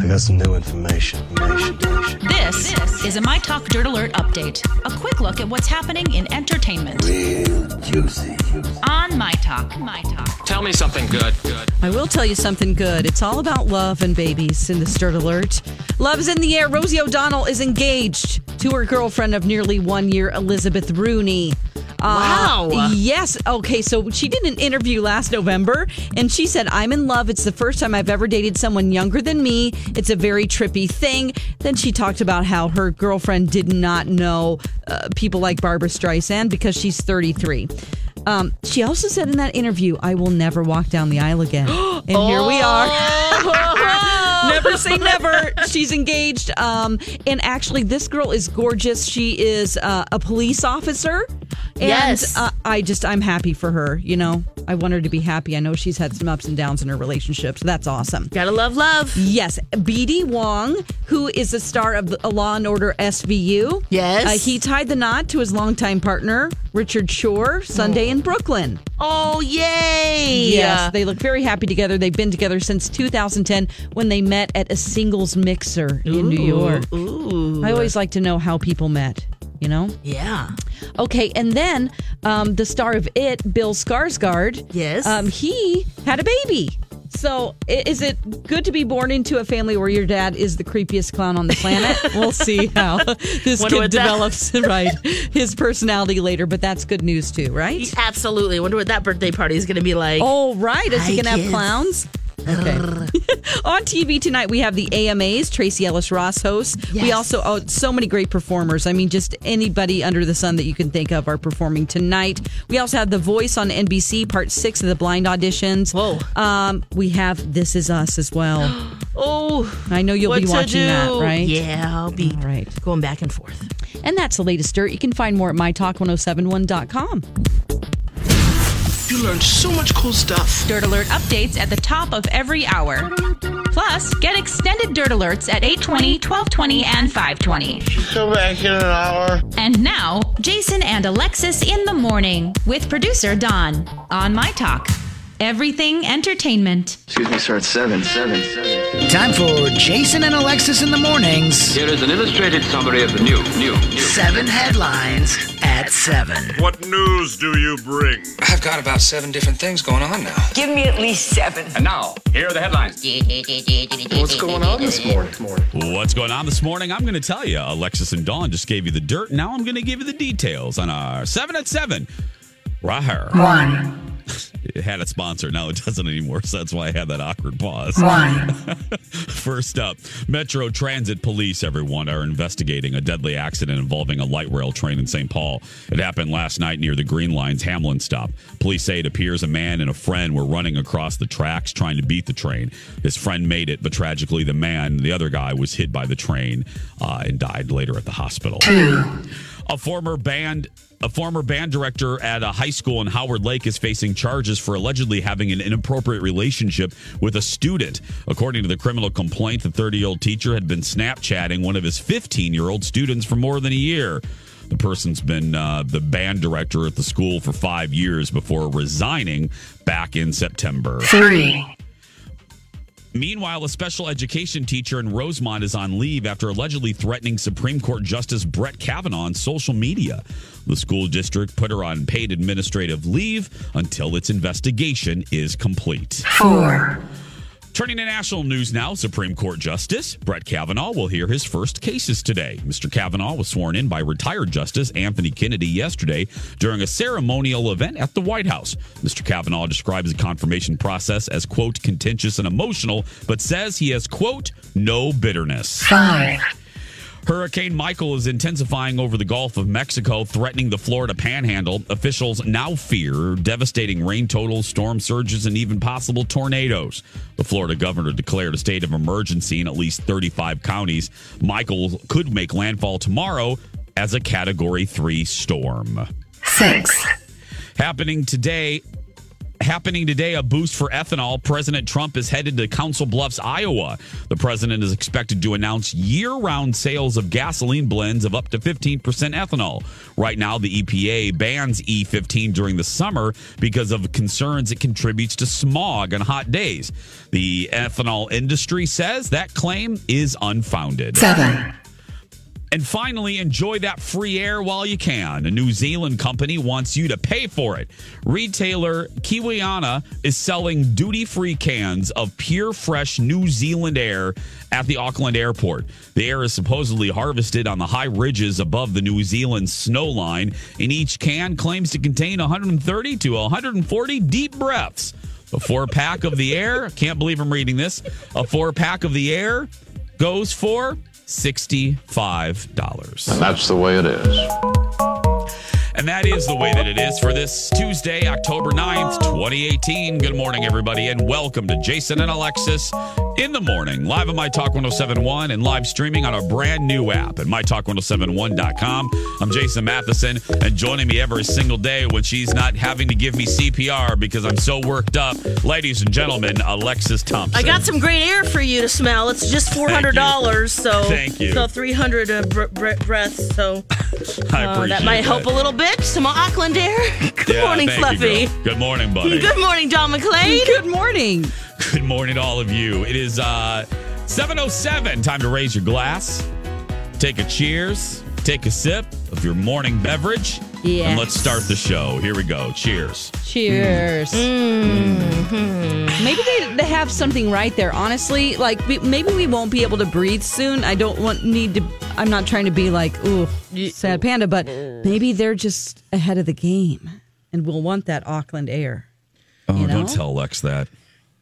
I got some new information. information. This is a My Talk Dirt Alert update. A quick look at what's happening in entertainment Real juicy. on My Talk. My Talk. Tell me something good. Good. I will tell you something good. It's all about love and babies in the Dirt Alert. Love's in the air. Rosie O'Donnell is engaged to her girlfriend of nearly one year, Elizabeth Rooney. Uh, Wow. yes. Okay. So she did an interview last November and she said, I'm in love. It's the first time I've ever dated someone younger than me. It's a very trippy thing. Then she talked about how her girlfriend did not know uh, people like Barbra Streisand because she's 33. Um, she also said in that interview, I will never walk down the aisle again. and here we are. Never say never. She's engaged. Um, and actually, this girl is gorgeous. She is uh, a police officer. And Yes. uh, I just, I'm happy for her. You know, I want her to be happy. I know she's had some ups and downs in her relationship. So that's awesome. Gotta love love. Yes, BD Wong, who is the star of the Law and Order SVU. Yes. Uh, he tied the knot to his longtime partner, Richard Shore, Sunday in Brooklyn. Oh, yay. Yes, they look very happy together. They've been together since 2010 when they met at a singles mixer in New York. Ooh. I always like to know how people met, you know? Yeah. Okay, and then um, the star of It, Bill Skarsgård. Yes. Um, he had a baby. So, is it good to be born into a family where your dad is the creepiest clown on the planet? we'll see how this Wonder kid what that- develops, right? His personality later, but that's good news too, right? Absolutely. Wonder what that birthday party is gonna be like. Oh, right. Is he going to have clowns? Okay. On TV tonight, we have the AMAs. Tracee Ellis Ross hosts. We also, oh, so many great performers. I mean, just anybody under the sun that you can think of are performing tonight. We also have The Voice on NBC, part six of the blind auditions. Whoa. Um, we have This Is Us as well. Oh. I know you'll be watching that, right? Yeah, I'll be All right. going back and forth. And that's the latest dirt. You can find more at mytalk1071.com. You learned so much cool stuff. Dirt Alert updates at the top of every hour. Plus, get extended Dirt Alerts at 820, 1220, and 520. Come back in an hour. And now, Jason and Alexis in the morning with producer Dawn on My Talk. Everything entertainment. Excuse me, sir. It's seven, seven, seven. Time for Jason and Alexis in the mornings. Here is an illustrated summary of the new, new, new. Seven headlines at seven. What news do you bring? I've got about seven different things going on now. Give me at least seven. And now, here are the headlines. What's going on this morning? morning? What's going on this morning? I'm going to tell you. Alexis and Dawn just gave you the dirt. Now I'm going to give you the details on our 7 at 7. Right here. One, It had a sponsor. Now it doesn't anymore. So that's why I had that awkward pause. First up, Metro Transit Police, everyone, are investigating a deadly accident involving a light rail train in St. Paul. It happened last night near the Green Line's Hamline stop. Police say it appears a man and a friend were running across the tracks trying to beat the train. His friend made it, but tragically, the man, the other guy, was hit by the train uh, and died later at the hospital. A former band a former band director at a high school in Howard Lake is facing charges for allegedly having an inappropriate relationship with a student. According to the criminal complaint, the 30-year-old teacher had been Snapchatting one of his 15-year-old students for more than a year. The person's been uh, the band director at the school for five years before resigning back in September. three, Meanwhile, a special education teacher in Rosemount is on leave after allegedly threatening Supreme Court Justice Brett Kavanaugh on social media. The school district put her on paid administrative leave until its investigation is complete. four, Turning to national news now, Supreme Court Justice Brett Kavanaugh will hear his first cases today. Mr. Kavanaugh was sworn in by retired Justice Anthony Kennedy yesterday during a ceremonial event at the White House. Mr. Kavanaugh describes the confirmation process as, quote, contentious and emotional, but says he has, quote, no bitterness. Five. Hurricane Michael is intensifying over the Gulf of Mexico, threatening the Florida panhandle. Officials now fear devastating rain totals, storm surges, and even possible tornadoes. The Florida governor declared a state of emergency in at least 35 counties. Michael could make landfall tomorrow as a Category 3 storm. Six. Happening today, happening today a boost for ethanol. President trump is headed to council bluffs iowa. The president is expected to announce year-round sales of gasoline blends of up to 15% ethanol. Right now the epa bans e15 during the summer because of concerns it contributes to smog on hot days. The ethanol industry says that claim is unfounded. Seven. And finally, enjoy that free air while you can. A New Zealand company wants you to pay for it. Retailer Kiwiana is selling duty free cans of pure, fresh New Zealand air at the Auckland airport. The air is supposedly harvested on the high ridges above the New Zealand snow line, and each can claims to contain 130 to 140 deep breaths. A four pack of the air, can't believe I'm reading this. A four pack of the air goes for $65. And That's the way it is. And that is the way that it is for this Tuesday, October 9th, 2018. Good morning, everybody, and welcome to Jason and Alexis in the morning, live on My Talk 1071 and live streaming on our brand new app at MyTalk1071.com. I'm Jason Matheson, and joining me every single day when she's not having to give me CPR because I'm so worked up, ladies and gentlemen, Alexis Thompson. I got some great air for you to smell. It's just four hundred dollars, so Thank you. so three hundred uh, br- br- breaths. So I uh, that might help a little bit. Some Auckland air. Good Yeah, morning, thank you, Fluffy. Good morning, buddy. Good morning, John McClain. Good morning. Good morning to all of you. It is uh 707. Time to raise your glass. Take a cheers. Take a sip of your morning beverage. Yes. And let's start the show. Here we go. Cheers. Cheers. Mm. Mm-hmm. Maybe they, they have something right there. Honestly, like maybe we won't be able to breathe soon. I don't want need to. I'm not trying to be like ooh sad panda, but mm. maybe they're just ahead of the game, and we'll want that Auckland air. Oh, You know? don't tell Lex that.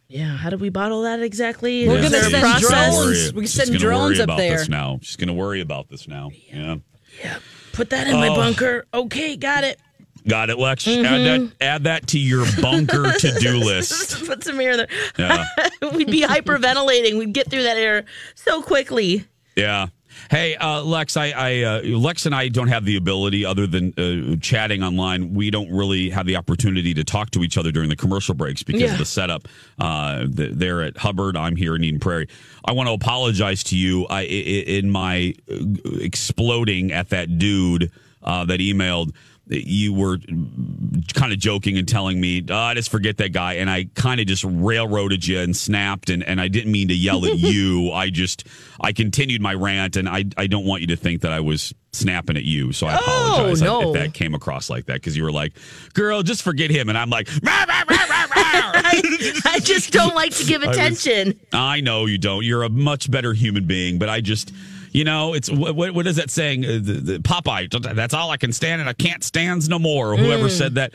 Yeah, how do we bottle that exactly? We're Is gonna send process? drones. We send drones up there. Now. She's going to worry about this now. yeah. Yeah. Put that in my Oh. bunker. Okay, got it. Got it, Lex. Mm-hmm. Add that. Add that to your bunker to do list. Put some air there. Yeah. We'd be hyperventilating. We'd get through that air so quickly. Yeah. Hey, uh, Lex, I, I uh, Lex and I don't have the ability, other than uh, chatting online. We don't really have the opportunity to talk to each other during the commercial breaks because Yeah. of the setup. Uh, the, they're at Hubbard. I'm here in Eden Prairie. I want to apologize to you. I, in my uh, exploding at that dude uh, that emailed. You were mm, kind of joking and telling me, oh, I just forget that guy. And I kind of just railroaded you and snapped. And, and I didn't mean to yell at you. I just, I continued my rant. And I, I don't want you to think that I was snapping at you. So I oh, apologize if- Oh, no. if that came across like that because you were like, girl, just forget him. And I'm like, "Rah, rah, rah, rah, rah." I, I just don't like to give was- attention. I know you don't. You're a much better human being, but I just, you know, it's what, what, what is that saying? Uh, the, the Popeye, that's all I can stand, and I can't stands no more. Or whoever said that.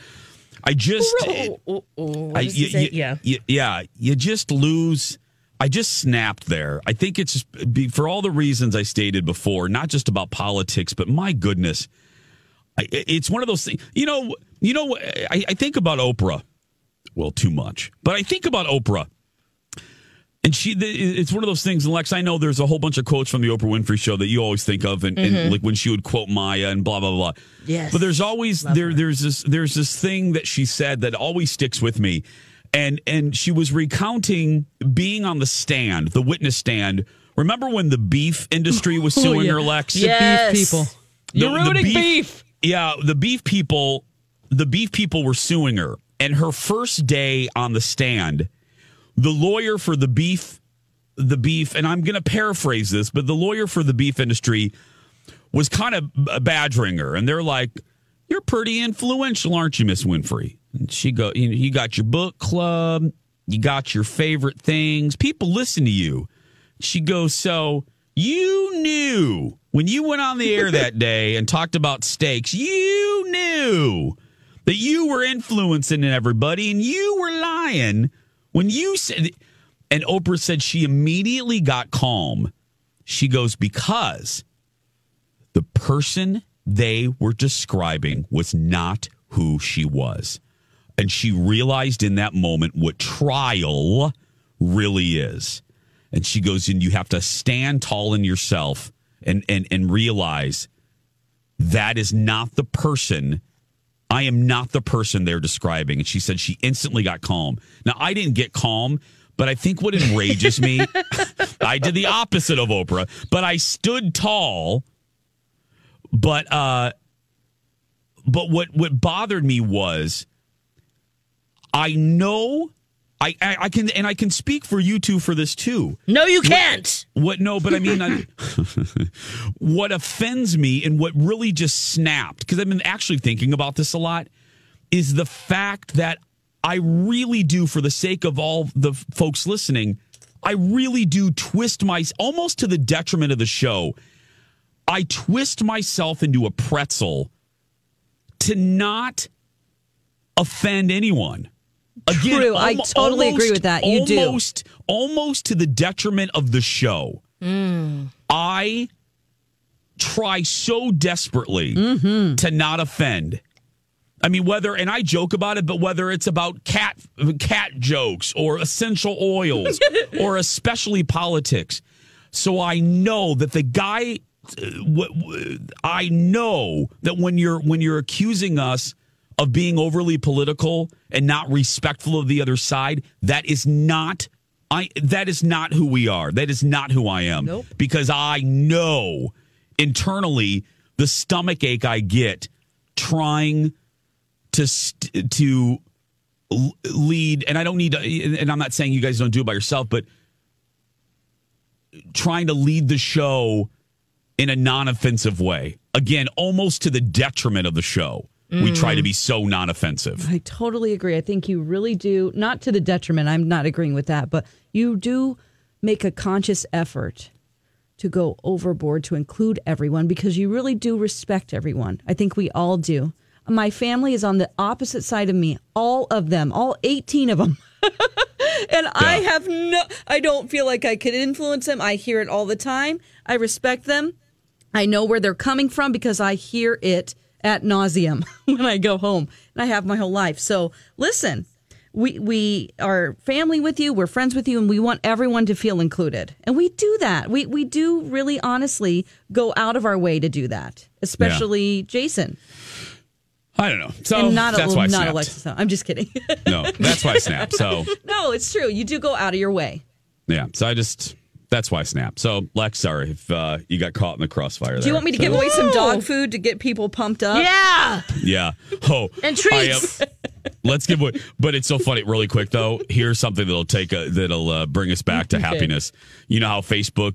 I just, Ooh, ooh, ooh. I- you- you- yeah. you- yeah, you just lose. I just snapped there. I think it's be, for all the reasons I stated before, not just about politics, but my goodness, I, it's one of those things. You know, you know, I, I think about Oprah. Well, too much, but I think about Oprah. And she, it's one of those things. And Lex, I know there's a whole bunch of quotes from the Oprah Winfrey Show that you always think of, and, and like when she would quote Maya and blah blah blah. Yes. But there's always there there's this there's this thing that she said that always sticks with me, and and she was recounting being on the stand, the witness stand. Remember when the beef industry was suing her, Lex? Yes. Beef people. The- You're the ruining beef. Yeah, the beef people, the beef people were suing her, and her first day on the stand, the lawyer for the beef, the beef, and I'm going to paraphrase this, but the lawyer for the beef industry was kind of badgering her, and they're like, "You're pretty influential, aren't you, Miss Winfrey?" And she go, "You know, you got your book club." You got your favorite things. People listen to you. She goes, So you knew when you went on the air that day and talked about steaks, you knew that you were influencing everybody and you were lying when you said. And Oprah said she immediately got calm. She goes, Because the person they were describing was not who she was. And she realized in that moment what trial really is. And she goes, and you have to stand tall in yourself and and and realize that is not the person. I am not the person they're describing. And she said she instantly got calm. Now I didn't get calm, but I think what enrages me, I did the opposite of Oprah, but I stood tall. But uh but what what bothered me was I know I, I, I can and I can speak for you two for this too. No, you can't. What, what no, but I mean I, what offends me and what really just snapped because I've been actually thinking about this a lot is the fact that I really do for the sake of all the folks listening, I really do twist my almost to the detriment of the show. I twist myself into a pretzel to not offend anyone. Again, True. I totally agree with that. You do. almost, almost to the detriment of the show. I try so desperately Mm-hmm. to not offend. I mean, whether and I joke about it, but whether it's about cat cat jokes or essential oils or especially politics, so I know that the guy. uh, I know that when you're when you're accusing us of being overly political and not respectful of the other side, that is not I that is not who we are. That is not who I am. Nope. Because I know internally the stomach ache I get trying to st- to lead and I don't need to and I'm not saying you guys don't do it by yourself but trying to lead the show in a non-offensive way. Again, almost to the detriment of the show. We try to mm-hmm. be so non-offensive. I totally agree. I think you really do, not to the detriment, I'm not agreeing with that, but you do make a conscious effort to go overboard to include everyone because you really do respect everyone. I think we all do. My family is on the opposite side of me, all of them, all 18 of them. and I have no, I don't feel like I could influence them. I hear it all the time. I respect them. I know where they're coming from because I hear it at nauseum when I go home, and I have my whole life. So listen, we we are family with you, we're friends with you, and we want everyone to feel included, and we do that. We we do really honestly go out of our way to do that, especially Jason I don't know. So and not that's why not. Alexis. I'm just kidding. No, that's why I snapped. So no, it's true. You do go out of your way. yeah, so I just that's why I snapped. So Lex, sorry if uh, you got caught in the crossfire. Do you want me to give away some dog food to get people pumped up? Yeah. Yeah. Oh, And I, treats. uh, let's give away. But it's so funny. Really quick though. Here's something that'll take a, that'll uh, bring us back to happiness. You know how Facebook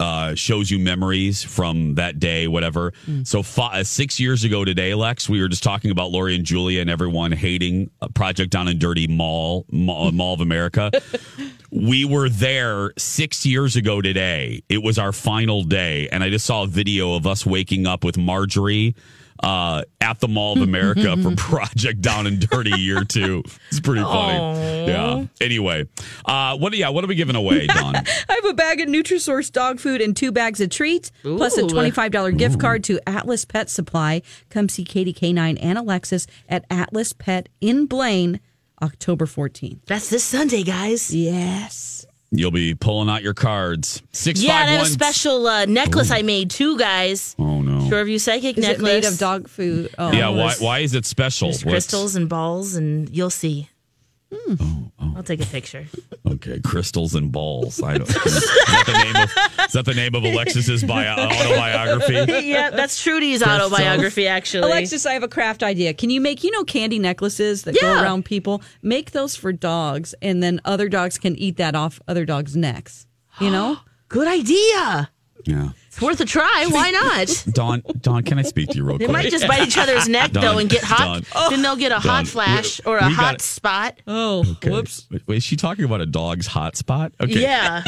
uh, shows you memories from that day, whatever. So fi- uh, six years ago today, Lex, we were just talking about Lori and Julia and everyone hating a Project Down and Dirty Mall, Mall, Mall of America. we were there six years ago today. It was our final day, and I just saw a video of us waking up with Marjorie uh, at the Mall of America for Project Down and Dirty Year Two. It's pretty funny. Yeah. Anyway, uh, what? Yeah, what are we giving away, Dawn? I have a bag of Nutrisource dog food and two bags of treats, plus a $25 gift card to Atlas Pet Supply. Come see Katie K9 and Alexis at Atlas Pet in Blaine, October 14th. That's this Sunday, guys. Yes. You'll be pulling out your cards. Six Yeah, five and I have one. a special uh, necklace I made too, guys. Oh no. Shoreview Psychic Is it necklace. made of dog food? Oh, Yeah. Why? Why is it special? There's crystals and balls, and you'll see. Hmm. Oh, oh, I'll take a picture. Okay, crystals and balls. I don't. is, that the name of, is that the name of Alexis's bio, autobiography? yeah, that's Trudy's Crystals. autobiography, actually. Alexis, I have a craft idea. Can you make, you know, candy necklaces that go around people? Make those for dogs, and then other dogs can eat that off other dogs' necks. You know? Good idea. Yeah. It's worth a try. Why not? Don, Dawn, can I speak to you real quick? They quick? might just bite each other's neck though and get hot. Done. Then they'll get a Done. hot flash We- or a we hot gotta- spot. Oh, Okay. whoops. Wait, Is she talking about a dog's hot spot? Okay. Yeah.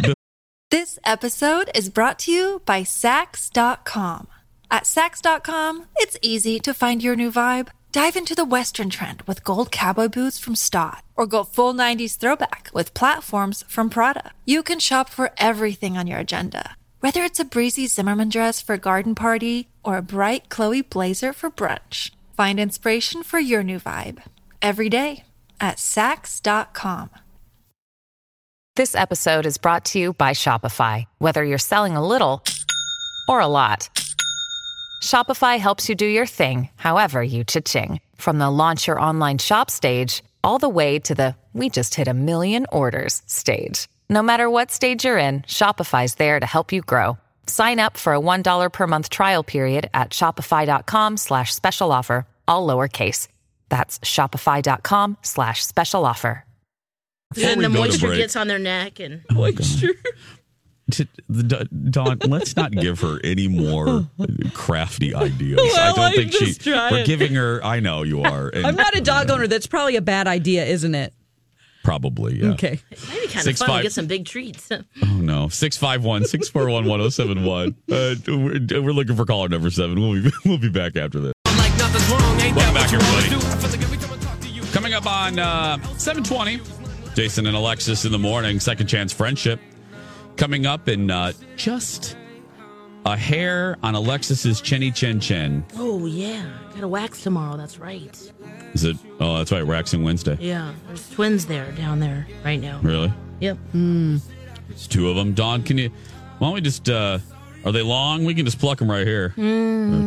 This episode is brought to you by Saks.com. At Saks.com, it's easy to find your new vibe. Dive into the Western trend with gold cowboy boots from Staud, or go full 90s throwback with platforms from Prada. You can shop for everything on your agenda, whether it's a breezy Zimmermann dress for a garden party or a bright Chloe blazer for brunch. Find inspiration for your new vibe every day at Saks.com. This episode is brought to you by Shopify. Whether you're selling a little or a lot, Shopify helps you do your thing, however you cha-ching. From the launch your online shop stage, all the way to the we just hit a million orders stage. No matter what stage you're in, Shopify's there to help you grow. Sign up for a $1 per month trial period at shopify.com slash special offer, all lowercase. That's shopify.com slash special offer. And the moisture break- gets on their neck and oh moisture. To, the, Dawn, let's not give her any more crafty ideas. I don't I'm think she. trying. We're giving her. I know you are. and I'm not a dog owner. That's probably a bad idea, isn't it? Probably. Yeah. Okay. maybe kind Six of fun five- to get some big treats. Oh no. 651 641 1071. Uh, We're we're looking for caller number seven. We'll be, we'll be back after this. Welcome back, everybody. Coming up on uh, 720, Jason and Alexis in the morning, Second Chance Friendship. Coming up in uh, just a hair on Alexis's chinny chin chin. Oh yeah, got to wax tomorrow. That's right. Is it? Oh, that's right. Waxing Wednesday. Yeah, there's twins there down there right now. Really? Yep. It's two of them. Dawn, can you? Why don't we just? uh Are they long? We can just pluck them right here. Or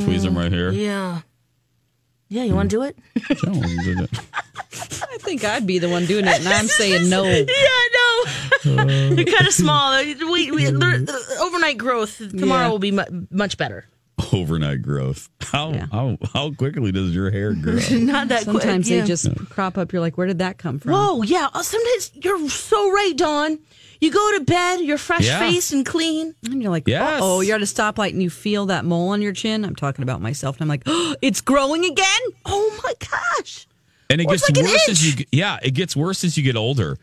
tweeze them right here. Yeah. Yeah, you want to do it? Sure, we can do that. I think I'd be the one doing it, and I'm saying no. yeah, no. You're kind of small. We, we, mm. uh, overnight growth tomorrow Yeah. will be mu- much better. Overnight growth. How how how quickly does your hair grow? Not that quick. Sometimes yeah. they just crop up. You're like, where did that come from? Whoa, yeah. Oh, Sometimes you're so right, Dawn. You go to bed, you're fresh Yeah. faced and clean. And you're like, Yes. oh, you're at a stoplight and you feel that mole on your chin. I'm talking about myself. And I'm like, oh, it's growing again. Oh my gosh. And it Well, it's gets like worse as you yeah, it gets worse as you get older.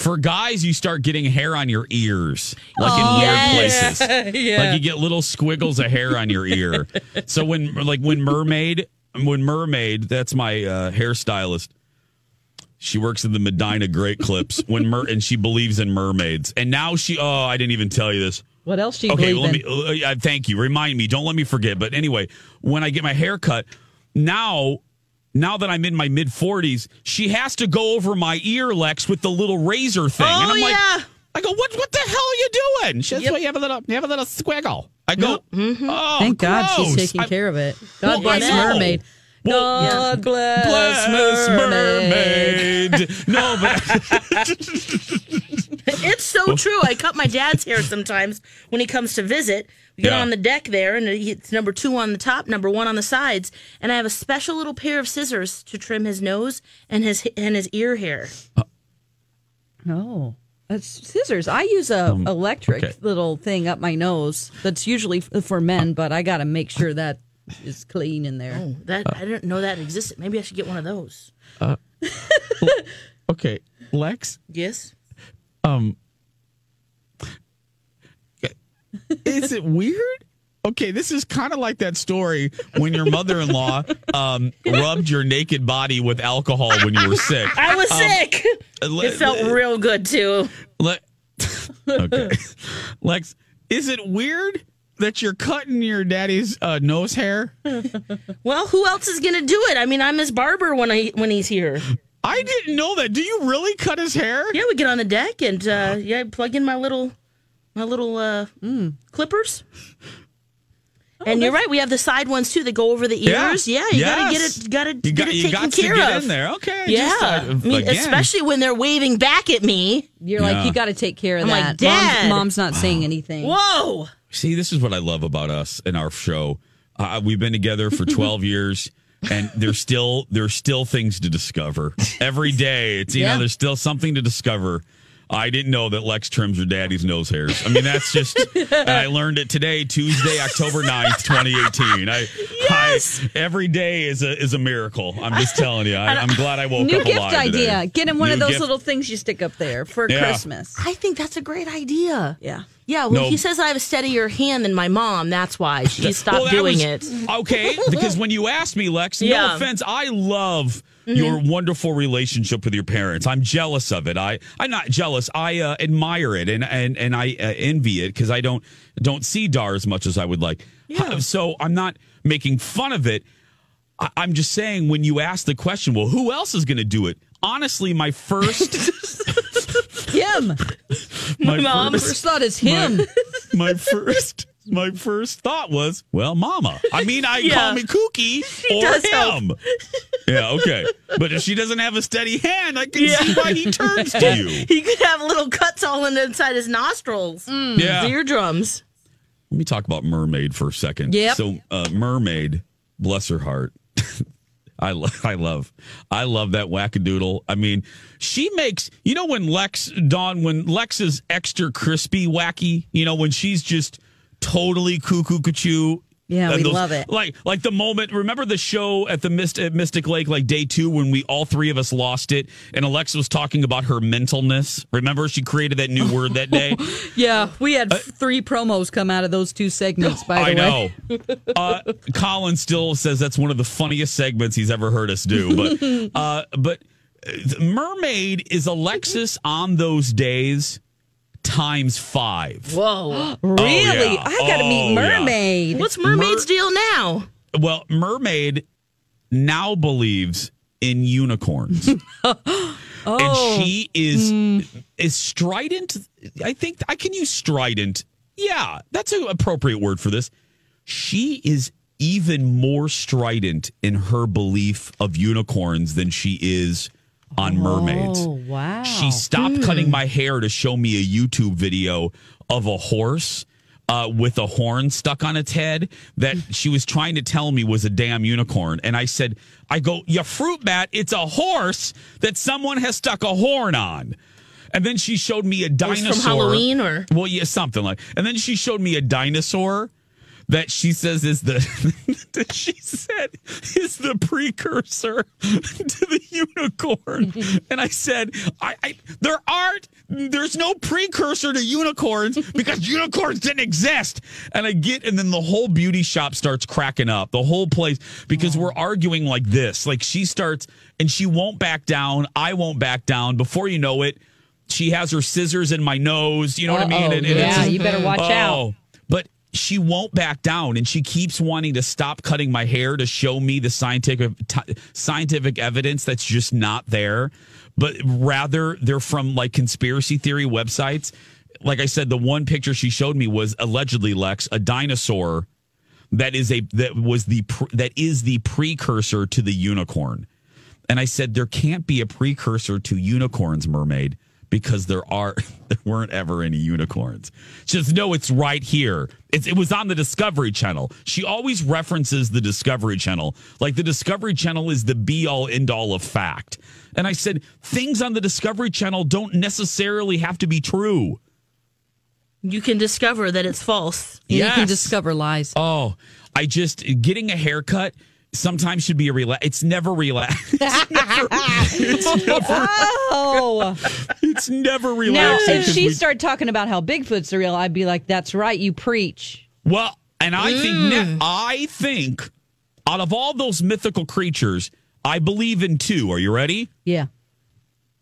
For guys, you start getting hair on your ears, like in weird places. Yeah. Like you get little squiggles of hair on your ear. so when like when mermaid, when mermaid, that's my uh, hairstylist. She works in the Medina Great Clips when mer and she believes in mermaids. And now she oh, I didn't even tell you this. What else do you Okay, let in? me. Uh, uh, thank you. Remind me. Don't let me forget. But anyway, when I get my hair cut, now, now that I'm in my mid 40s, she has to go over my ear, Lex, with the little razor thing. Oh, and I'm like. I go, what? What the hell are you doing? She says, Yep. well, you have a little, you have a little squiggle. I go, mm-hmm. oh, Thank God she's taking I- care of it. God Well, I bless know. Mermaid. Well, God bless, Bless mermaid. mermaid. no, but It's so true. I cut my dad's hair sometimes when he comes to visit. We get Yeah. on the deck there, and it's number two on the top, number one on the sides, and I have a special little pair of scissors to trim his nose and his and his ear hair. Oh, that's scissors. I use a um, electric okay. little thing up my nose. That's usually f- for men, but I got to make sure that is clean in there. Oh, that I didn't know that existed. Maybe I should get one of those. Uh, okay, Lex. Yes. Um, is it weird? Okay, this is kind of like that story when your mother-in-law um, rubbed your naked body with alcohol when you were sick. I was sick. le- It felt real good too. Le- okay, Lex, is it weird that you're cutting your daddy's uh, nose hair? Well, who else is gonna do it? I mean, I'm his barber when I when he's here. I didn't know that. Do you really cut his hair? Yeah, we get on the deck and uh, yeah, plug in my little my little uh, clippers. and you're right. We have the side ones too that go over the ears. Yeah, you gotta get it. Gotta You get got, it you taken got to care get of. in there. Okay. Yeah, just, uh, I mean, again. especially when they're waving back at me. You're like, Yeah. you got to take care of I'm like, that. "Dad." Mom's, mom's not saying anything. Whoa! See, this is what I love about us and our show. Uh, we've been together for 12 years and there's still there's still things to discover. Every day, it's you Yeah. know, there's still something to discover I didn't know that Lex trims her daddy's nose hairs. I mean, that's just, and I learned it today, Tuesday, October 9th, 2018. I, Yes. I, every day is a is a miracle. I'm just telling you. I, I'm glad I woke New up gift alive idea. today. Get him one New of those gift- little things you stick up there for Yeah. Christmas. I think that's a great idea. Yeah. Yeah, well, No. he says I have a steadier hand than my mom, that's why she stopped Well, doing was- it. Okay, because when you asked me, Lex, no Yeah. Mm-hmm. offense, I love your wonderful relationship with your parents. I'm jealous of it. I I'm not jealous. I uh, admire it and and and I uh, envy it because I don't don't see Dar as much as I would like. Yeah. So I'm not making fun of it. I, I'm just saying when you ask the question, well, who else is going to do it? Honestly, my first Him. my mom. first- First thought is him. my first my first thought was, well, mama. I mean, I Yeah. call me kooky or does him. Yeah, okay. But if she doesn't have a steady hand, I can Yeah. see why he turns to you. He could have little cuts all in inside his nostrils, Yeah. his eardrums. Let me talk about Mermaid for a second. Yeah. So, uh, Mermaid, bless her heart. I love, I love, I love that wackadoodle. I mean, she makes, you know, when Lex, Dawn, when Lex is extra crispy wacky, you know, when she's just totally cuckoo cuckoo. Yeah, we love it. Like, like the moment. Remember the show at the Myst, at Mystic Lake, like day two, when we all three of us lost it, and Alexa was talking about her mentalness. Remember, she created that new word that day. Yeah, we had three promos come out of those two segments, by the I way. know. uh, Colin still says that's one of the funniest segments he's ever heard us do. But uh, but uh, Mermaid is Alexis on those days times five. Whoa. Oh, really? yeah. I got to Oh, meet yeah. Mermaid. What's Mermaid's deal now? Well, Mermaid now believes in unicorns. And oh. she is hmm. is strident. I think I can use strident. Yeah, that's an appropriate word for this. She is even more strident in her belief of unicorns than she is on mermaids. Oh, wow. She stopped cutting my hair to show me a YouTube video of a horse uh, with a horn stuck on its head that she was trying to tell me was a damn unicorn. And I said, I go, you fruit bat, it's a horse that someone has stuck a horn on. And then she showed me a dinosaur. from Halloween or Well, yeah, something like. And then she showed me a dinosaur that she says is the that she said is the precursor to the unicorn. and I said, I, I there aren't there's no precursor to unicorns because unicorns didn't exist. And I get and then the whole beauty shop starts cracking up. The whole place because we're arguing like this. Like she starts and she won't back down. I won't back down. Before you know it, she has her scissors in my nose. You know what I mean? Uh-oh. And, and it's Yeah, just- you better watch oh. out. Oh, But she won't back down, and she keeps wanting to stop cutting my hair to show me the scientific t- scientific evidence that's just not there. But rather, they're from like conspiracy theory websites. Like I said, the one picture she showed me was allegedly Lex a dinosaur that is a that was the that is the precursor to the unicorn. And I said there can't be a precursor to unicorns, mermaid, because there are there weren't ever any unicorns. She says, no, it's right here. It's, it was on the Discovery Channel. She always references the Discovery Channel, like the Discovery Channel is the be all end all of fact. And I said, things on the Discovery Channel don't necessarily have to be true. you can discover that it's false. And You can discover lies. Oh, I just getting a haircut sometimes should be a relax. It's never relax. It's never, it's never, Oh. it's never now, relaxing. if 'cause she we- started talking about how Bigfoot's real, I'd be like, that's right, you preach. well, and I think ne- I think out of all those mythical creatures, I believe in two. Are you ready? Yeah.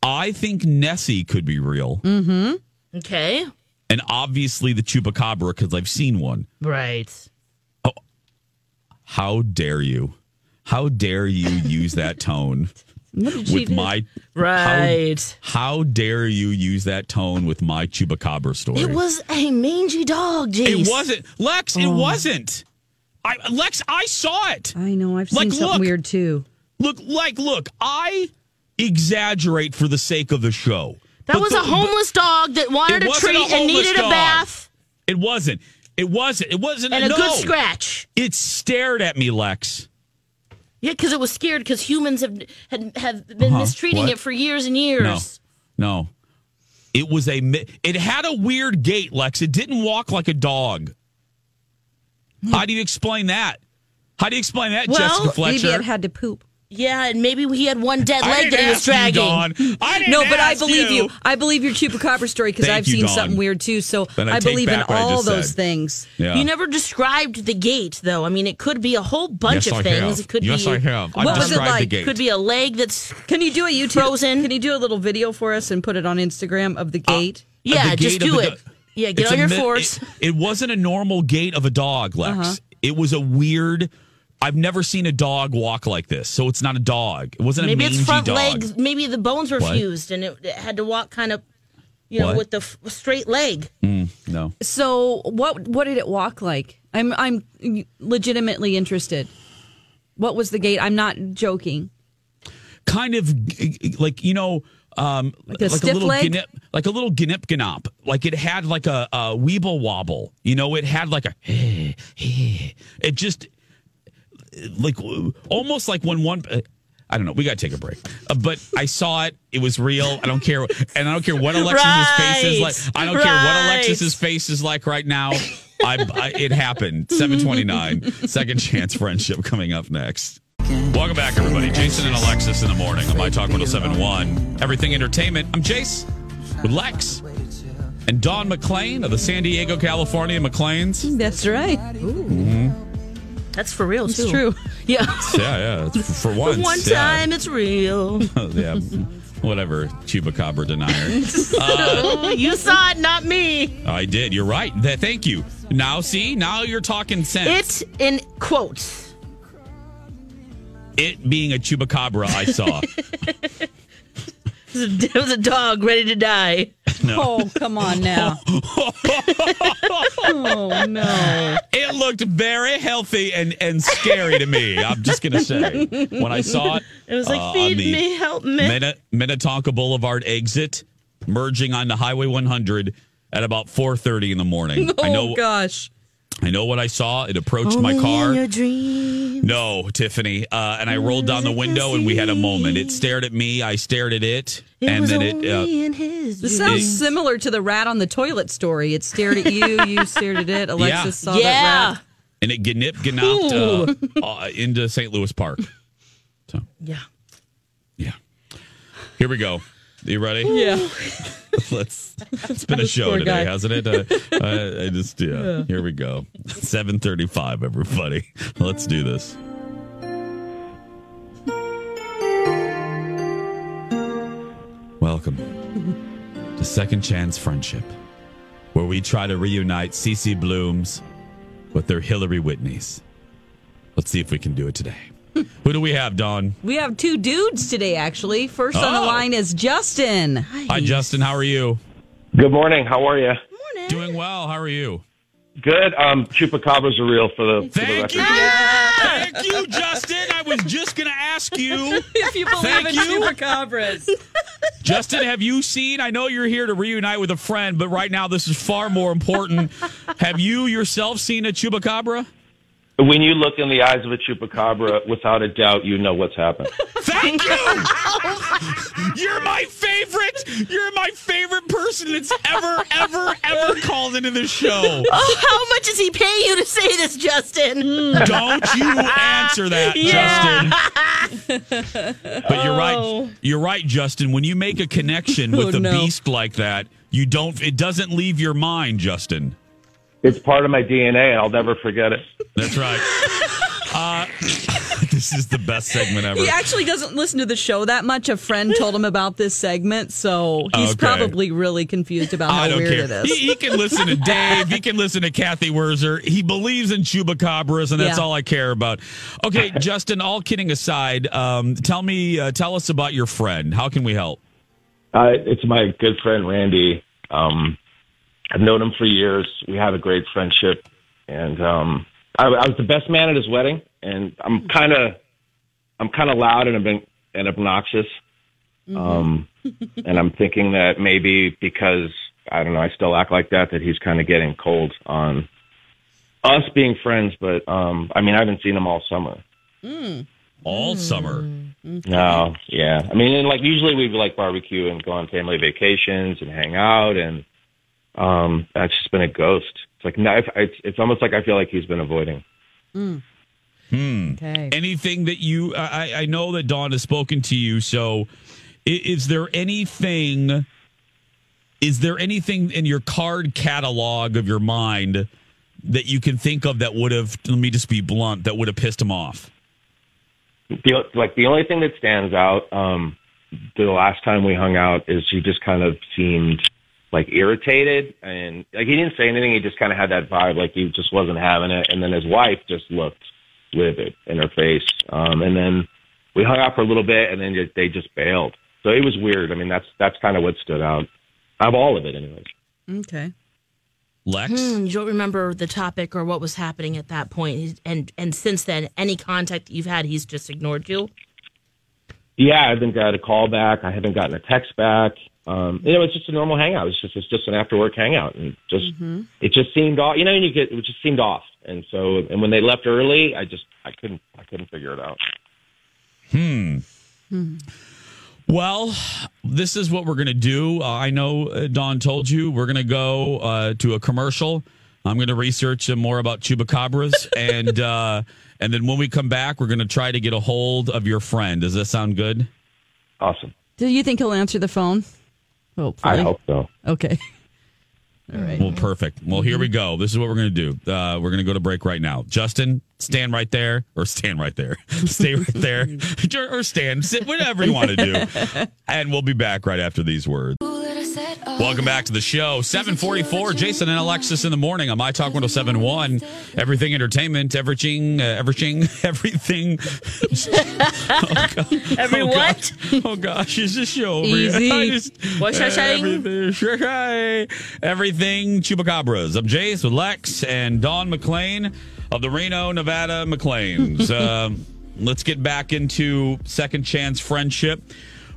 I think Nessie could be real, Mm-hmm. Okay. and obviously the chupacabra because I've seen one. Right. How dare you? How dare you use that tone with my Right. How dare you use that tone with my chupacabra story? It was a mangy dog, Jace. It wasn't Lex. It Oh. wasn't. I Lex. I saw it. I know. I've Like, seen something look. weird too. Look, like, look. I exaggerate for the sake of the show. That But was the- a homeless dog that wanted a treat and needed dog. a bath It wasn't. It wasn't. It wasn't. and a no. good scratch. It stared at me, Lex. Yeah, because it was scared because humans have had, have been Uh-huh. mistreating What? it for years and years. No, no. It was a. It had a weird gait, Lex. It didn't walk like a dog. How do you explain that? How do you explain that, Well, Jessica Fletcher? Maybe Fletcher? it had to poop. Yeah, and maybe he had one dead I leg didn't that he was ask you, dragging. Dawn. I didn't No, but I believe you. I believe your chupacabra story because I've you, seen Dawn. something weird too. So Then I I, believe in back what I all those said. things. Yeah. You never described the gate, though. I mean, it could be a whole bunch Yes, of I things. have. It could Yes, be. I have. I What was it the like? gate. Could be a leg that's. Can you do a YouTube? Frozen. Can you do a little video for us and put it on Instagram of the gate? Yeah, the just do it. do- Yeah, get It's on your mi- force. It, it wasn't a normal gate of a dog, Lex. Uh-huh. It was a weird. I've never seen a dog walk like this, so it's not a dog. It wasn't maybe a mangy it's front dog. legs. Maybe the bones were What? fused, and it, it had to walk kind of, you know, What? with the f- straight leg. Mm, no, So what? What did it walk like? I'm I'm legitimately interested. What was the gate? I'm not joking. kind of g- like you know, um, Like a stiff little leg? gnip, like a little gnip gnop. Like it had like a, a weeble wobble. You know, it had like a. It just like almost like when one. I don't know. We got to take a break. Uh, but I saw it. It was real. I don't care. And I don't care what Alexis's face is like. I don't care what Alexis's face is like right now. I, I it happened. 729. Second chance friendship coming up next. Welcome back, everybody. Jason and Alexis in the morning on My Talk 1071. Everything Entertainment. I'm Jace with Lex and Dawn McClain of the San Diego, California McClains. That's right. That's for real, too. It's true. Yeah. Yeah, yeah. it's For, for once. For one yeah. time, it's real. yeah. Whatever, chupacabra denier. Oh, you saw it, not me. I did. You're right. Th- Thank you. Now, see, now you're talking sense. It in quotes. It being a chupacabra, I saw. It was a, it was a dog ready to die. Oh, come on now. oh no. It looked very healthy and, and scary to me. I'm just gonna say when I saw it. It was like, uh, feed me, help me. Minne- Minnetonka Boulevard exit, merging onto Highway 100 at about 4:30 in the morning. I know. Oh gosh. I know what I saw. It approached Only my car. in your dreams. No, Tiffany. Uh, and I rolled down the window and we had a moment. It stared at me. I stared at it, It and was then only it. Uh, in his This dreams. sounds similar to the rat on the toilet story. It stared at you, you stared at it. Alexis saw that yeah. rat. and it gnip gnopped uh, uh, into St. Louis Park. So Yeah. yeah, here we go. You ready? Yeah. Let's. It's been a show Poor today, guy. hasn't it? Uh, I, I just yeah. Here we go. Seven thirty-five. Everybody, let's do this. Welcome to Second Chance Friendship, where we try to reunite Cece Blooms with their Hillary Whitneys. Let's see if we can do it today. Who do we have, Dawn? We have two dudes today, actually. First on the Oh. line is Justin. Hi, Justin. How are you? Good morning. How are you? Morning. Doing well. How are you? Good. Um, chupacabras are real for the, for the Thank record. you. Thank you, Justin. I was just going to ask you. If you believe Thank in you. chupacabras. Justin, have you seen? I know you're here to reunite with a friend, but right now this is far more important. have you yourself seen a chupacabra? When you look in the eyes of a chupacabra, without a doubt, you know what's happened. Thank you. You're my favorite. You're my favorite person that's ever, ever, ever called into the show. Oh, how much does he pay you to say this, Justin? Don't you answer that, Yeah. Justin. But you're Oh. right. You're right, Justin. When you make a connection with Oh, a no. beast like that, you don't. It doesn't leave your mind, Justin. It's part of my DNA, and I'll never forget it. That's right. Uh, this is the best segment ever. He actually doesn't listen to the show that much. A friend told him about this segment, so he's Okay. probably really confused about how I don't weird care. it is. He, he can listen to Dave. He can listen to Cathy Wurzer. He believes in chupacabras, and that's Yeah. all I care about. Okay, Justin. All kidding aside, um, tell me, uh, tell us about your friend. How can we help? Uh, it's my good friend Randy. Um, I've known him for years. We have a great friendship, and um, I, I was the best man at his wedding. And I'm kind of, I'm kind of loud and, and obnoxious. Um, and I'm thinking that maybe because I don't know, I still act like that, that he's kind of getting cold on us being friends. But um, I mean, I haven't seen him all summer. all summer. No, yeah. I mean, and like usually we would like barbecue and go on family vacations and hang out, and um, that's just been a ghost. It's like no, it's, it's almost like I feel like he's been avoiding. Hmm. Okay. Anything that you, I, I know that Dawn has spoken to you. So, i- is there anything? Is there anything in your card catalog of your mind that you can think of that would have? Let me just be blunt. That would have pissed him off. The, like the only thing that stands out, um, the last time we hung out is he just kind of seemed like irritated and like he didn't say anything. He just kind of had that vibe, like he just wasn't having it. And then his wife just looked livid in her face. Um, and then we hung out for a little bit, and then just, they just bailed. So it was weird. I mean, that's that's kind of what stood out. Of all of it, anyways. Okay. Lex, Hmm, you don't remember the topic or what was happening at that and and since then, any contact that you've had, he's just ignored you. Yeah, I haven't got a call back. I haven't gotten a text back. Um, you know, it's just a normal hangout. It's just it's just an after work hangout, and just it just seemed off. You know, you get it just seemed off. And so, and when they left early, I just I couldn't I couldn't figure it out. Hmm. Well, this is what we're going to do. Uh, I know Dawn told you we're going to go uh, to a commercial. I'm going to research uh, more about chupacabras, and uh, and then when we come back, we're going to try to get a hold of your friend. Does that sound good? Awesome. Do you think he'll answer the phone? Hopefully. I hope so. Okay. All right. Well, perfect. Well, here we go. This is what we're going to do. Uh, we're going to go to break right now. Justin, stand right there, or stand right there, stay right there, or stand, sit, whatever you want to do. And we'll be back right after these words. Welcome back to the show. 744, Jason and Alexis in the morning on My Talk 1071. Everything entertainment, everything, uh, everything, everything. oh, God. Every oh, what? God. Oh, gosh, is this show over Easy. I just- What's saying? Everything, everything chupacabras. I'm Jace with Lex and Dawn McLean of the Reno, Nevada McLeans. um, let's get back into second chance friendship.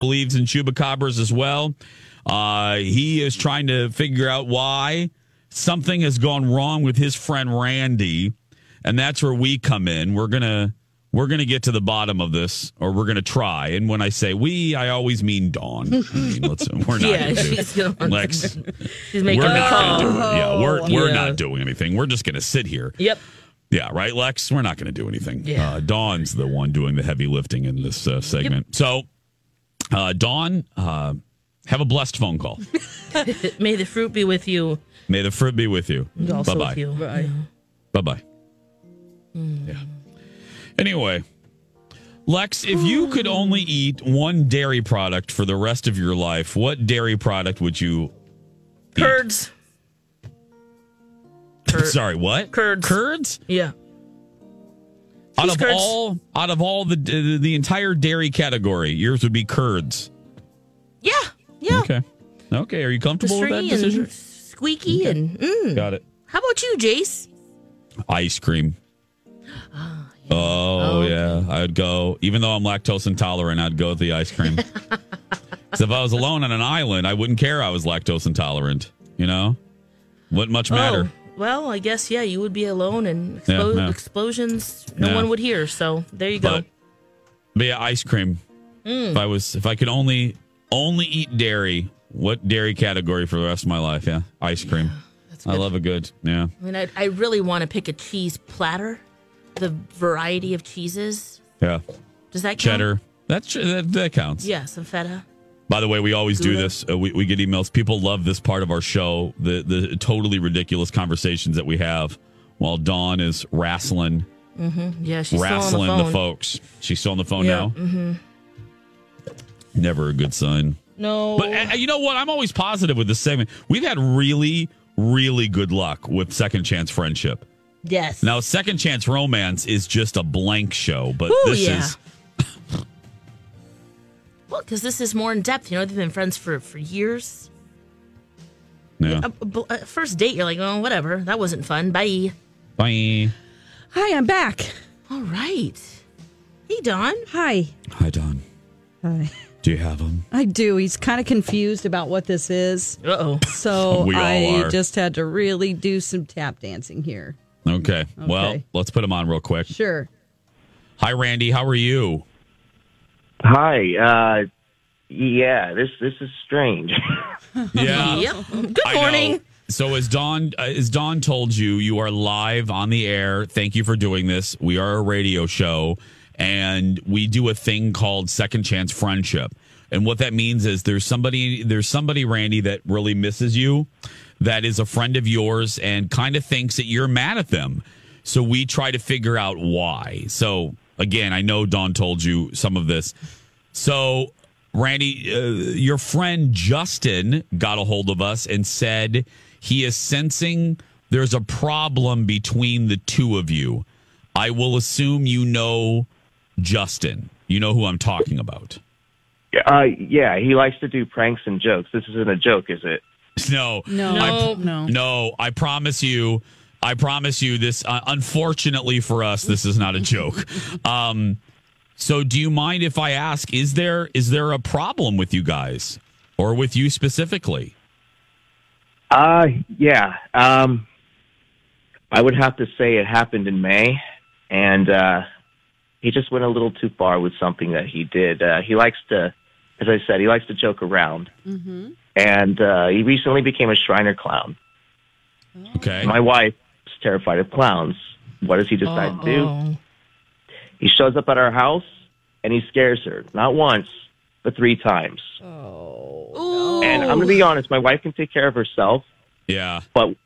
Believes in chupacabras as well. Uh, he is trying to figure out why something has gone wrong with his friend Randy, and that's where we come in. We're gonna we're gonna get to the bottom of this, or we're gonna try. And when I say we, I always mean Dawn. I mean, let's, we're not. Yeah, she's gonna- Lex. She's making we're the not call. gonna do it. Yeah, we're we're Yeah. not doing anything. We're just gonna sit here. Yep. Yeah, right, Lex. We're not going to do anything. Yeah. Uh, Dawn's the one doing the heavy lifting in this uh, segment. So, uh, Dawn, uh, have a blessed phone call. May the fruit be with you. May the fruit be with you. Bye bye. Bye. Bye bye. Yeah. Anyway, Lex, if you could only eat one dairy product for the rest of your life, what dairy product would you? Curds. Sorry, what? Curds. Curds? Yeah. Out of all, out of all the the entire dairy category, yours would be curds. Yeah. Yeah. Okay. Okay. Are you comfortable with that Stringy decision? and squeaky and mm. Got it. How about you, Jace? Ice cream. Oh, yeah. I'd go, even though I'm lactose intolerant, I'd go with the ice cream. Because if I was alone on an island, I wouldn't care I was lactose intolerant. You know? Wouldn't much matter. Well, I guess yeah, you would be alone and Yeah, explo- yeah. explosions no one would hear. So there you go. But, yeah, ice cream. Mm. If I was, if I could only, only eat dairy, what dairy category for the rest of my life? Yeah. Ice cream. I love a good, yeah. I mean, I, I really want to pick a cheese platter. the variety of cheeses. Yeah. Does that count? Cheddar. That's that, that counts. Yeah, some feta. By the way, we always do Gouda. this. Uh, we, we get emails. People love this part of our show. The the totally ridiculous conversations that we have while Dawn is wrestling, Mm-hmm. Yeah, she's wrestling the phone. folks. She's still on the phone yeah. now. Mm-hmm. Never a good sign. No. But uh, you know what? I'm always positive with this segment. We've had really, really good luck with Second Chance Friendship. yes. Now, Second Chance Romance is just a blank show, but Ooh, this yeah. is Well, because this is more in depth. You know, they've been friends for for years. yeah. Uh, b- uh, first date, you're like, oh, whatever. That wasn't fun. Bye. Bye. Hi, I'm back. All right. Hey, Dawn. Hi. Hi, Dawn. Hi. Do you have him? I do. He's kind of confused about what this is. Uh oh. So We all I are. just had to really do some tap dancing here. Okay. Well, Okay. let's put him on real quick. Sure. Hi, Randy. How are you? Hi. Uh, yeah, this this is strange. Yeah. Yep. Good morning. So as Dawn uh, as Dawn told you, you are live on the air. Thank you for doing this. We are a radio show and we do a thing called second chance friendship. And what that means is there's somebody there's somebody Randy that really misses you that is a friend of yours and kind of thinks that you're mad at them. So we try to figure out why. So again, I know Dawn told you some of this. So, Randy, uh, your friend Justin got a hold of us and said he is sensing there's a problem between the two of you. I will assume you know Justin. You know who I'm talking about. uh, yeah, he likes to do pranks and jokes. This isn't a joke, is it? No, No. I, No. no. I promise you. I promise you this. Uh, unfortunately for us, this is not a joke. Um, so, do you mind if I ask? Is there is there a problem with you guys, or with you specifically? Uh, yeah. Um, I would have to say it happened in May, and uh, he just went a little too far with something that he did. Uh, he likes to, as I said, he likes to joke around, Mm-hmm. and uh, he recently became a Shriner clown. Okay. My wife is terrified of clowns. What does he decide to do? Oh. He shows up at our house and he scares her, not once, but three times. Oh, Ooh. And I'm going to be honest, my wife can take care of herself, Yeah. but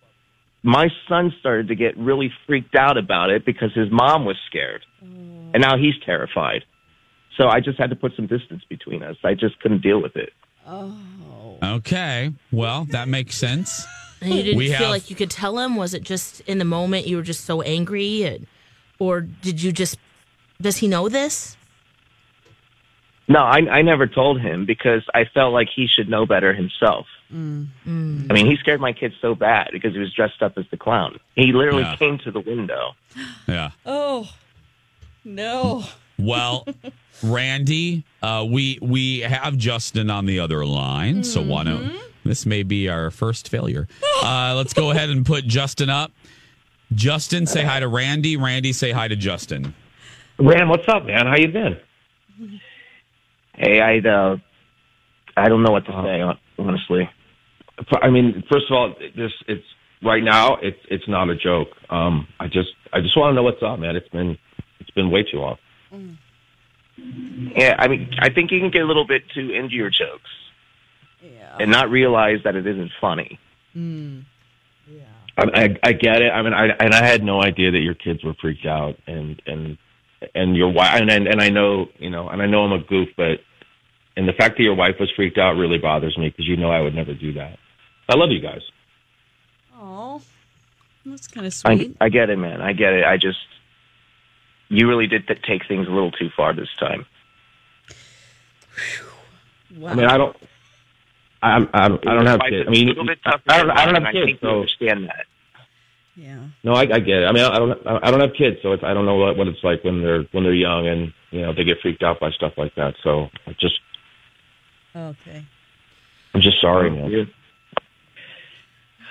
my son started to get really freaked out about it because his mom was scared. And now he's terrified. So I just had to put some distance between us. I just couldn't deal with it. Oh. Okay. Well, that makes sense. And you didn't We feel have- like you could tell him? Was it just in the moment you were just so angry? And, or did you just, does he know this? No, I, I never told him because I felt like he should know better himself. Mm. I mean, he scared my kid so bad because he was dressed up as the clown. He literally Yeah. came to the window. Yeah. Oh, no. Well, Randy, uh, we we have Justin on the other line, so why don't this may be our first failure? Uh, let's go ahead and put Justin up. Justin, say hi to Randy. Randy, say hi to Justin. Ran, what's up, man? How you been? Hey, I uh, I don't know what to say honestly. I mean, first of all, this it's right now. It's it's not a joke. Um, I just I just want to know what's up, man. It's been it's been way too long. Yeah, I mean, I think you can get a little bit too into your jokes and not realize that it isn't funny. Hmm. I, I, I get it. I mean, I and I had no idea that your kids were freaked out, and and and your wife, and, and and I know you know, and I know I'm a goof, but and the fact that your wife was freaked out really bothers me because you know I would never do that. I love you guys. Oh, that's kind of I, sweet. I get it, man. I get it. I just, you really did th- take things a little too far this time. Wow. I mean, I don't. I'm, I don't. I don't have It's kids. I a mean, tough. I don't. I don't and have I kids, think you so understand that. yeah. no, I, I get it. I mean, I don't. I don't have kids, so it's, I don't know what, what it's like when they're when they're young and you know they get freaked out by stuff like that. So I just, Okay. I'm just sorry, man.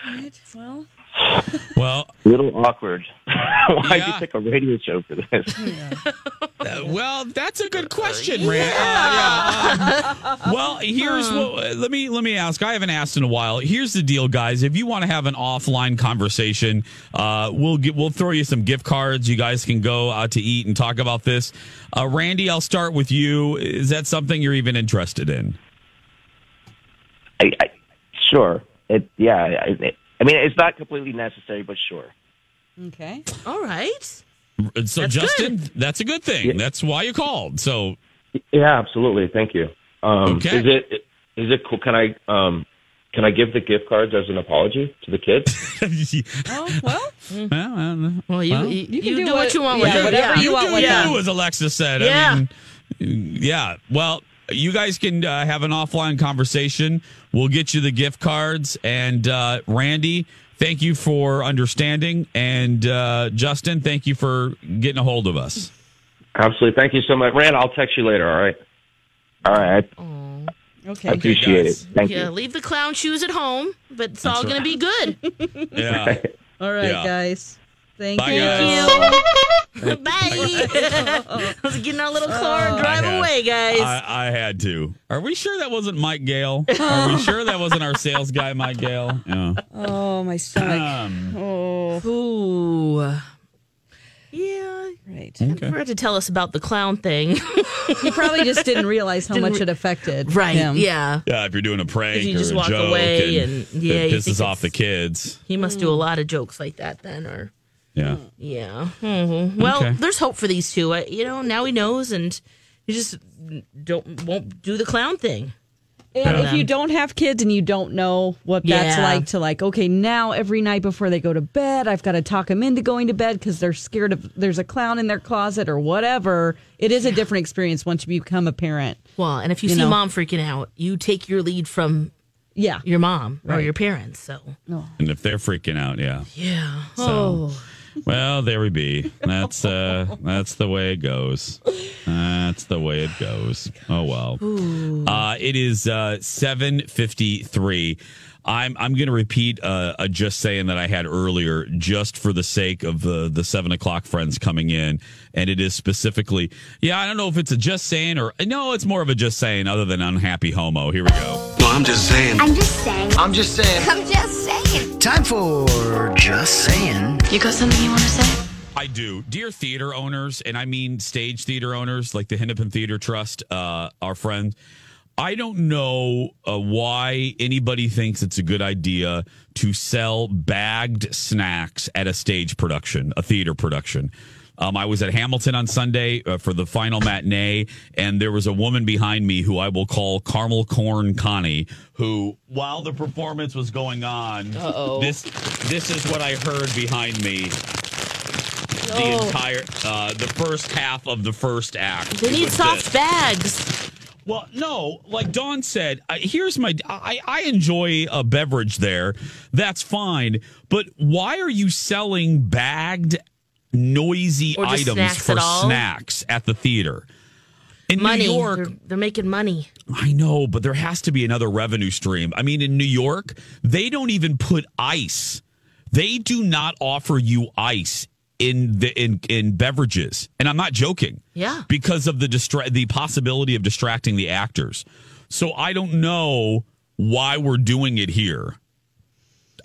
All right. Well, Well, A little awkward. Why'd Yeah. you pick a radio show for this? Uh, well, that's a good question, Rand. Uh, yeah, um, well, here's what. Let me let me ask. I haven't asked in a while. Here's the deal, guys. If you want to have an offline conversation, uh, we'll get we'll throw you some gift cards. You guys can go out to eat and talk about this. Uh, Randy, I'll start with you. Is that something you're even interested in? I, I, sure. It, yeah. I, I mean, it's not completely necessary, but sure. Okay. All right. So, That's Justin, that's a good thing. That's why you called. So, Yeah, absolutely. Thank you. Um, Okay. Is it is it cool? Can I um, can I give the gift cards as an apology to the kids? Oh well. Well, you Well, you, you can you do do, what, what- you want yeah, with it. whatever yeah. you want do with you, them. as Alexa said. Yeah. I mean, yeah. Well, you guys can uh, have an offline conversation. We'll get you the gift cards. And uh, Randy, thank you for understanding. And uh, Justin, thank you for getting a hold of us. Absolutely. Thank you so much, Rand. I'll text you later. All right. All right. Okay. I appreciate it. Thank yeah, you. leave the clown shoes at home, but it's all going to be good. Yeah. All right, Yeah. guys. Thank Bye, you. guys. Bye. Let's get in our little car and drive had- away, guys. I, I had to. Are we sure that wasn't Mike Gale? Are we sure that wasn't our sales guy, Mike Gale? Yeah. Oh, my stomach. Um, oh. Ooh. Yeah. Right. okay. Forgot to tell us about the clown thing. He probably just didn't realize how much it affected right. him. Yeah. Yeah, if you're doing a prank If you or just a walk joke away and, and- yeah, it pisses off the kids. He must do a lot of jokes like that then, or Yeah. yeah. hmm Well, Okay. there's hope for these two. I, you know, now he knows, and he just don't won't do the clown thing. And if you don't have kids and you don't know what that's Yeah. like to like, okay, now every night before they go to bed, I've got to talk them into going to bed because they're scared of there's a clown in their closet or whatever. It is a different experience once you become a parent. Well, and if you, You see know. mom freaking out, you take your lead from Yeah. your mom or your parents. So And if they're freaking out, yeah. yeah. So- oh. Well, there we be. That's uh that's the way it goes. That's the way it goes. Oh well. Uh it is uh 753. I'm I'm gonna repeat uh, a just saying that I had earlier just for the sake of the the seven o'clock friends coming in. And it is specifically yeah, I don't know if it's a just saying or no, it's more of a just saying other than unhappy homo. Here we go. No, I'm just saying. I'm just saying. I'm just saying. I'm just saying. Time for Just Saying. You got something you want to say? I do. Dear theater owners, and I mean stage theater owners like the Hennepin Theatre Trust, uh, our friend, I don't know uh, why anybody thinks it's a good idea to sell bagged snacks at a stage production, a theater production. Um, I was at Hamilton on Sunday uh, for the final matinee, and there was a woman behind me who I will call Carmel Corn Connie, who, while the performance was going on, Uh-oh. this this is what I heard behind me the Oh. entire uh the first half of the first act. They need soft this. bags. Well, no, like Dawn said, I, here's my I I enjoy a beverage there. That's fine, but why are you selling bagged noisy items snacks for snacks at the theater? In money. New York, They're, they're making money. I know, but there has to be another revenue stream. I mean, in New York, they don't even put ice. They do not offer you ice in the in in beverages, and I'm not joking. Yeah. because of the distra- the possibility of distracting the actors. So I don't know why we're doing it here.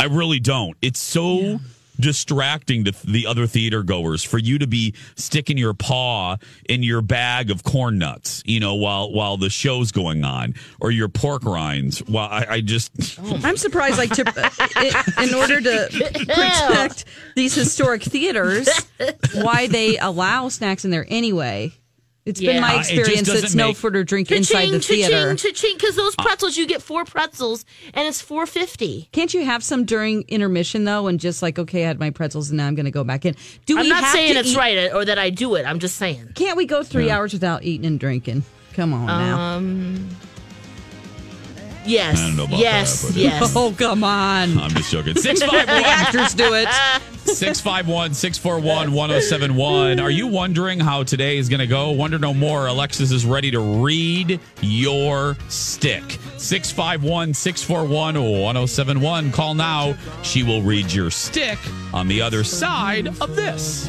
I really don't. It's so distracting to the other theater goers for you to be sticking your paw in your bag of corn nuts, you know, while while the show's going on, or your pork rinds. Well, I, I just I'm surprised, like, to, uh, i- in order to protect these historic theaters, why they allow snacks in there anyway. It's been Yeah. my Uh, it just experience. doesn't It's no make- food or drink inside the Cha-ching, theater. cha-ching, cha-ching, because those pretzels, you get four pretzels, and it's four fifty. Can't you have some during intermission though, and just like, okay, I had my pretzels, and now I'm going to go back in? Do I'm we not have saying to it's eat- right or that I do it. I'm just saying. Can't we go three hours without eating and drinking? Come on now. Yes. I don't know about yes. that, but- yes. Oh come on! I'm just joking. Six five the actors do it. 651 641 1071. Are you wondering how today is going to go? Wonder no more. Alexis is ready to read your stick. 651 641 1071. Call now. She will read your stick on the other side of this.